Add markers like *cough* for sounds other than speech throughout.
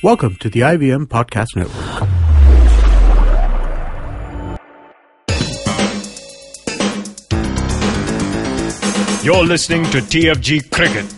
Welcome to the IVM Podcast Network. You're listening to TFG Cricket.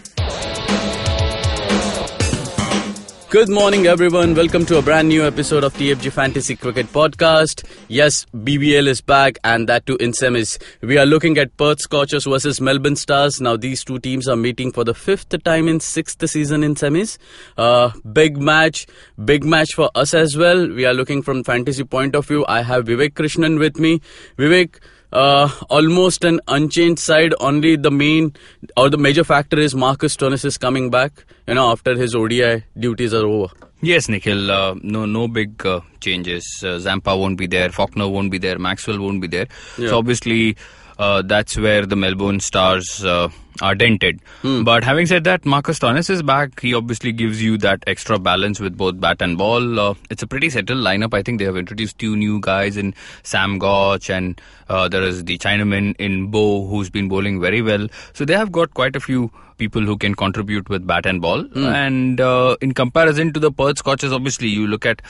Good morning, everyone. Welcome to a brand new episode of TFG Fantasy Cricket Podcast. Yes, BBL is back, and that too in semis. We are looking at Perth Scorchers versus Melbourne Stars. Now, these two teams are meeting for the fifth time in sixth season in semis. Uh, big match, big match for us as well. We are looking from fantasy point of view. I have Vivek Krishnan with me. Vivek, uh, almost an unchanged side. Only the main or the major factor is Marcus Stoinis is coming back. You know, after his ODI duties are over. Yes, Nikhil. Uh, no, no big uh, changes. Uh, Zampa won't be there. Faulkner won't be there. Maxwell won't be there. Yeah. So obviously, uh, that's where the Melbourne Stars uh, are dented. But having said that, Marcus Stoinis is back. He obviously gives you that extra balance with both bat and ball. Uh, it's a pretty settled lineup. I think they have introduced two new guys in Sam Gotch and uh, there is the Chinaman in Bo who's been bowling very well. So they have got quite a few people who can contribute with bat and ball. And uh, in comparison to the Perth Scorchers, obviously you look at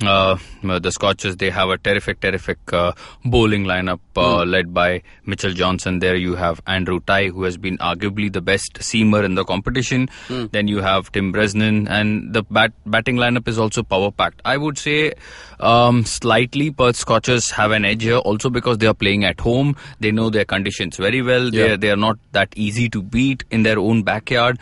uh, the Scorchers, they have a terrific, terrific uh, bowling lineup uh, led by Mitchell Johnson. There you have Andrew Tye, who has been arguably the best seamer in the competition. Then you have Tim Bresnan, and the bat- batting lineup is also power packed. I would say um, slightly Perth Scorchers have an edge here, also because they are playing at home. They know their conditions very well. Yeah. They they are not that easy to beat in their own backyard.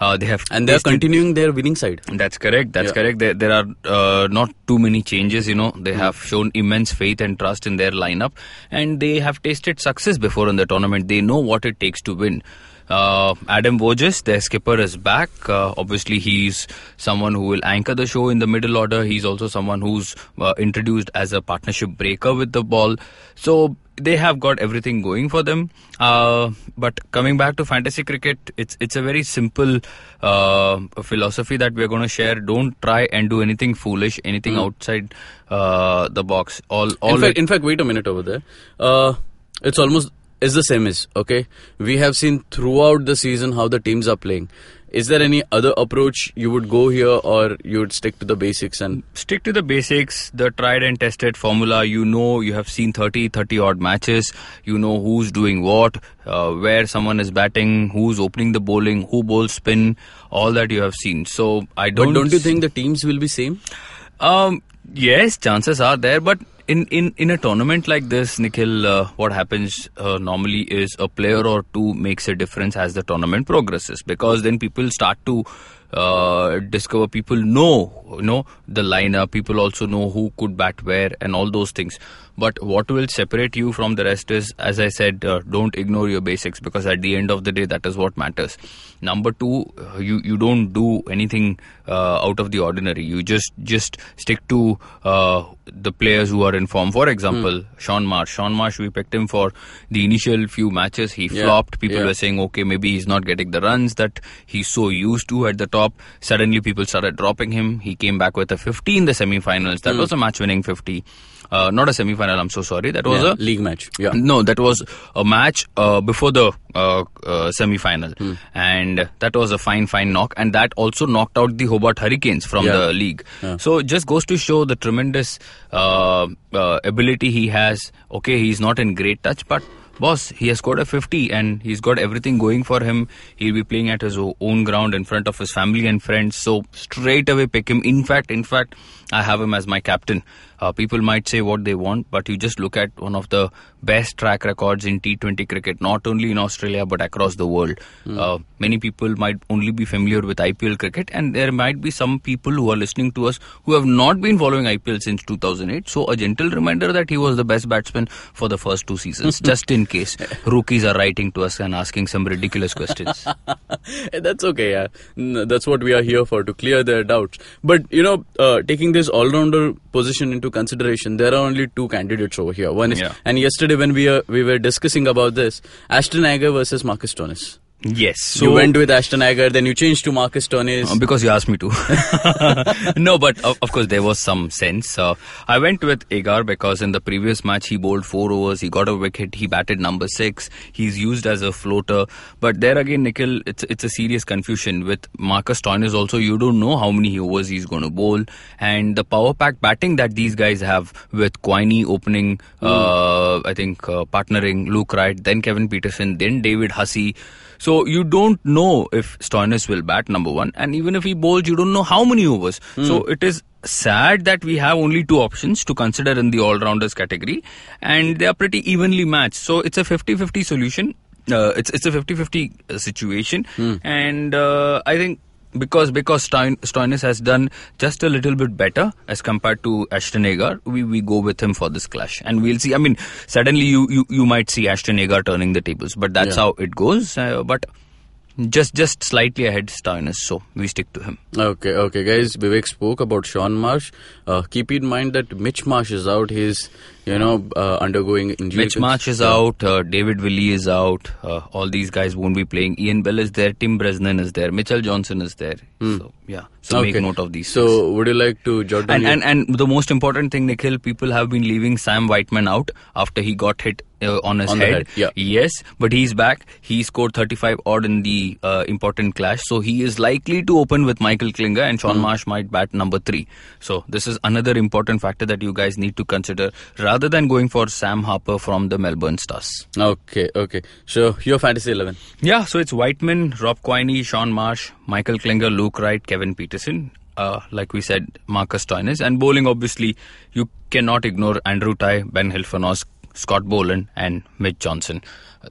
Uh, they have And they're continuing their winning side. that's correct. That's Yeah. correct. There, there are uh, not too many changes. You know, they have shown immense faith and trust in their lineup, and they have tasted success before in the tournament. They know what it takes to win. Uh, Adam Voges, their skipper, is back. Uh, obviously, he's someone who will anchor the show in the middle order. He's also someone who's uh, introduced as a partnership breaker with the ball. So they have got everything going for them. Uh, but coming back to fantasy cricket, it's it's a very simple uh, philosophy that we're going to share. Don't try and do anything foolish, anything outside uh, the box. All all in fact, in fact, wait a minute over there. Uh, it's almost it's the same as okay. We have seen throughout the season how the teams are playing. Is there any other approach you would go here, or you would stick to the basics and stick to the basics the tried and tested formula you know you have seen 30 30 odd matches you know who's doing what uh, where someone is batting who's opening the bowling who bowls spin all that you have seen so i don't But don't you think the teams will be same? um yes chances are there but in, in, in a tournament like this, Nikhil, uh, what happens uh, normally is a player or two makes a difference as the tournament progresses. Because then people start to uh, discover people know you know the lineup people also know who could bat where and all those things. But what will separate you from the rest is as i said uh, don't ignore your basics because at the end of the day that is what matters. Number two uh, you you don't do anything uh, out of the ordinary. You just just stick to uh, the players who are in form. For example shaun marsh. Sean marsh we picked him for the initial few matches. He Yeah, flopped. People yeah. were saying okay maybe he's not getting the runs that he's so used to at the top suddenly people started dropping him he came back with a 50 in the semi-finals that was a match winning 50 uh, not a semi-final i'm so sorry that was Yeah, a league match. Yeah. no, that was a match uh, before the uh, uh, semi-final, Hmm. and that was a fine, fine knock, and that also knocked out the Hobart Hurricanes from Yeah. the league. So it just goes to show the tremendous uh, uh, ability he has. Okay, he's not in great touch, but boss, he has scored a 50 and he's got everything going for him. He'll be playing at his own ground in front of his family and friends. So straight away pick him. In fact, in fact, I have him as my captain. Uh, people might say what they want, but you just look at one of the best track records in T20 cricket, not only in Australia but across the world. Uh, many people might only be familiar with IPL cricket, and there might be some people who are listening to us who have not been following IPL since 2008. So, a gentle reminder that he was the best batsman for the first two seasons, *laughs* just in case rookies are writing to us and asking some ridiculous questions. *laughs* that's okay, yeah. That's what we are here for to clear their doubts. But you know, uh, taking this all-rounder position into consideration, there are only two candidates over here. One is, Yeah. and yesterday when we are, we were discussing about this, Ashton Agar versus Marcus Stoinis. Yes. you went with Ashton Agar, then you changed to Marcus Stoinis. Uh, because you asked me to. *laughs* no, but of, of, course there was some sense. Uh, I went with Agar because in the previous match he bowled four overs, he got a wicket, he batted number six, he's used as a floater. But there again, Nikhil, it's it's a serious confusion with Marcus Stoinis. Also, you don't know how many overs he's going to bowl, and the power pack batting that these guys have with Quiney opening, uh, I think uh, partnering Luke Wright, then Kevin Pietersen, then David Hussey. So you don't know if Stoinis will bat number one, and even if he bowls, you don't know how many overs. So it is sad that we have only two options to consider in the all-rounders category, and they are pretty evenly matched. So it's a 50-50 solution. Uh, it's it's a 50-50 uh, situation, and uh, I think because because Stein, Stoinis has done just a little bit better as compared to Ashton Agar, we, we go with him for this clash, and we'll see. I mean, suddenly you you, you might see Ashton Agar turning the tables, but that's Yeah. how it goes. Uh, but just just slightly ahead Stoinis, so we stick to him. Okay, okay, guys. Vivek spoke about Shaun Marsh. Uh, keep in mind that Mitch Marsh is out. He's, you know, uh, undergoing injury. Mitch Marsh is out, uh, David Willey is out, uh, all these guys won't be playing. Ian Bell is there, Tim Bresnan is there, Mitchell Johnson is there. So yeah, so make Hmm. Note of these. So, would you like to jot down and, and and the most important thing, Nikhil, people have been leaving Sam Whiteman out after he got hit uh, on his On head. head, yeah. Yes, but he's back. He scored 35 odd in the uh, important clash, so he is likely to open with Michael Klinger, and Hmm. Shaun Marsh might bat number three. So this is another important factor that you guys need to consider rather than going for Sam Harper from the Melbourne Stars. Okay, okay. So, your fantasy 11. Yeah, so it's Whiteman, Rob Quiney, Shaun Marsh, Michael Klinger, Luke Wright, Kevin Pietersen. Uh, like we said, Marcus Stoinis. And bowling, obviously, you cannot ignore Andrew Tye, Ben Hilfenhaus, Scott Boland, and Mitch Johnson.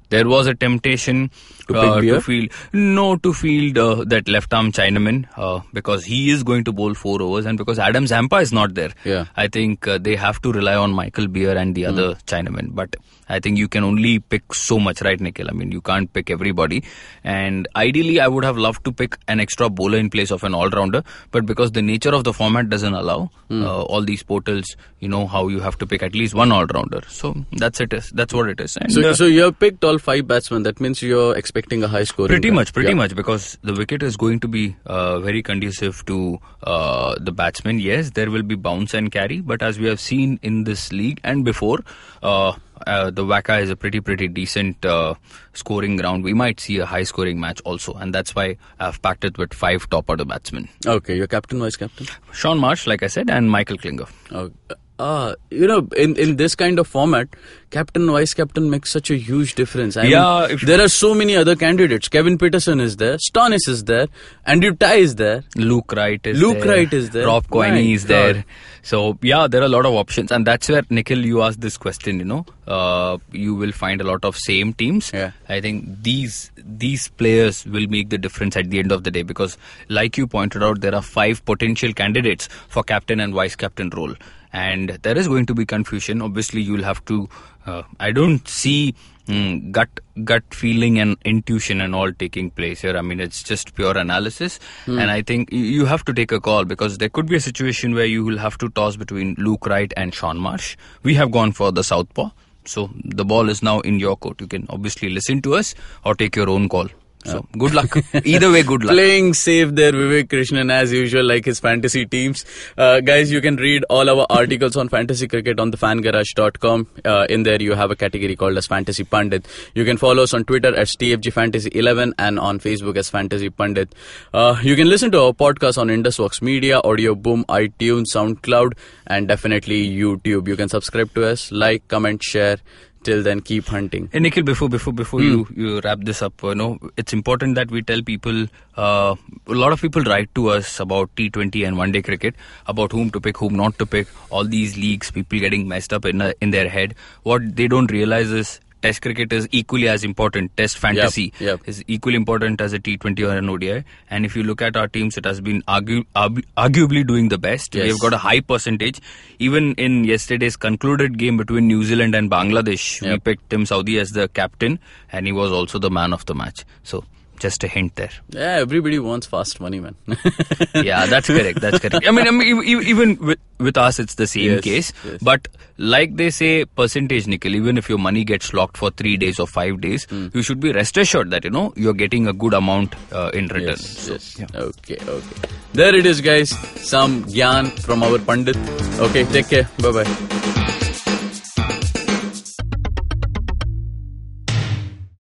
There was a temptation To uh, to field, no, to field uh, that left arm Chinaman uh, because he is going to bowl four overs and because Adam Zampa is not there. Yeah. I think uh, they have to rely on Michael Beer and the other Chinamen. But I think you can only pick so much, right, Nikhil? I mean, you can't pick everybody. And ideally, I would have loved to pick an extra bowler in place of an all-rounder. But because the nature of the format doesn't allow uh, all these portals, you know how you have to pick at least one all-rounder. So that's it. Is that's what it is. And, So, uh, so you have picked all five batsmen. That means you're expecting a high score. Pretty much, pretty much, because the wicket is going to be uh, very conducive to uh, the batsman. Yes, there will be bounce and carry, but as we have seen in this league and before, uh, uh, the WACA is a pretty, pretty decent uh, scoring ground. We might see a high scoring match also, and that's why I've packed it with five top order batsmen Okay, your captain, vice captain. Shaun Marsh, like I said, and Michael Klinger. Uh, uh, you know, in, in this kind of format, captain, vice captain makes such a huge difference. I Yeah, mean, there are so many other candidates. Kevin Pietersen is there, Stoinis is there, Andrew Tye is there. Luke Wright is Luke there. Wright is there. Rob Quiney is God. there. So yeah, there are a lot of options, and that's where Nikhil, you asked this question. You know, uh, you will find a lot of same teams. Yeah. I think these these players will make the difference at the end of the day because, like you pointed out, there are five potential candidates for captain and vice captain role, and there is going to be confusion. Obviously, you'll have to. Uh, I don't see mm, gut gut feeling and intuition and all taking place here. I mean, it's just pure analysis, and I think you have to take a call because there could be a situation where you will have to toss between Luke Wright and Shaun Marsh. We have gone for the southpaw, so the ball is now in your court. You can obviously listen to us or take your own call. So good luck. Either way, good luck. Playing safe there, Vivek Krishnan, as usual, like his fantasy teams. Uh, guys, you can read all our articles on fantasy cricket on thefangarage.com. Uh, in there, you have a category called as Fantasy Pundit. You can follow us on Twitter as TFG Fantasy 11 and on Facebook as Fantasy Pundit. Uh, you can listen to our podcast on IndusVox Media, Audio Boom, iTunes, SoundCloud, and definitely YouTube. You can subscribe to us, like, comment, share. Till then, keep hunting. and Nikhil, before before before you you wrap this up, you know it's important that we tell people. Uh, a lot of people write to us about T20 and one day cricket, about whom to pick, whom not to pick. All these leagues, people getting messed up in uh, in their head. What they don't realize is Test cricket is equally as important. Test fantasy yep. is equally important as a T20 or an ODI. And if you look at our teams, it has been argu- argu- arguably doing the best. We have got a high percentage. Even in yesterday's concluded game between New Zealand and Bangladesh, we picked Tim Southee as the captain, and he was also the man of the match. So just a hint there. Yeah, everybody wants fast money, man. *laughs* yeah, that's correct. That's correct. I mean, I mean even with with us, it's the same Yes, case. yes. But like they say, percentage Nikhil. Even if your money gets locked for three days or five days, Hmm. you should be rest assured that you know you're getting a good amount uh, in return. Yes, So, yes. Okay, okay. There it is, guys. Some gyan from our Pandit. Okay, take care. Bye bye.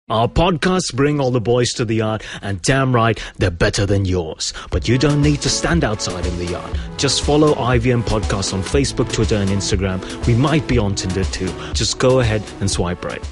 Our podcasts bring all the boys to the yard, and damn right, they're better than yours. But you don't need to stand outside in the yard. Just follow IVM Podcasts on Facebook, Twitter, and Instagram. We might be on Tinder too. Just go ahead and swipe right.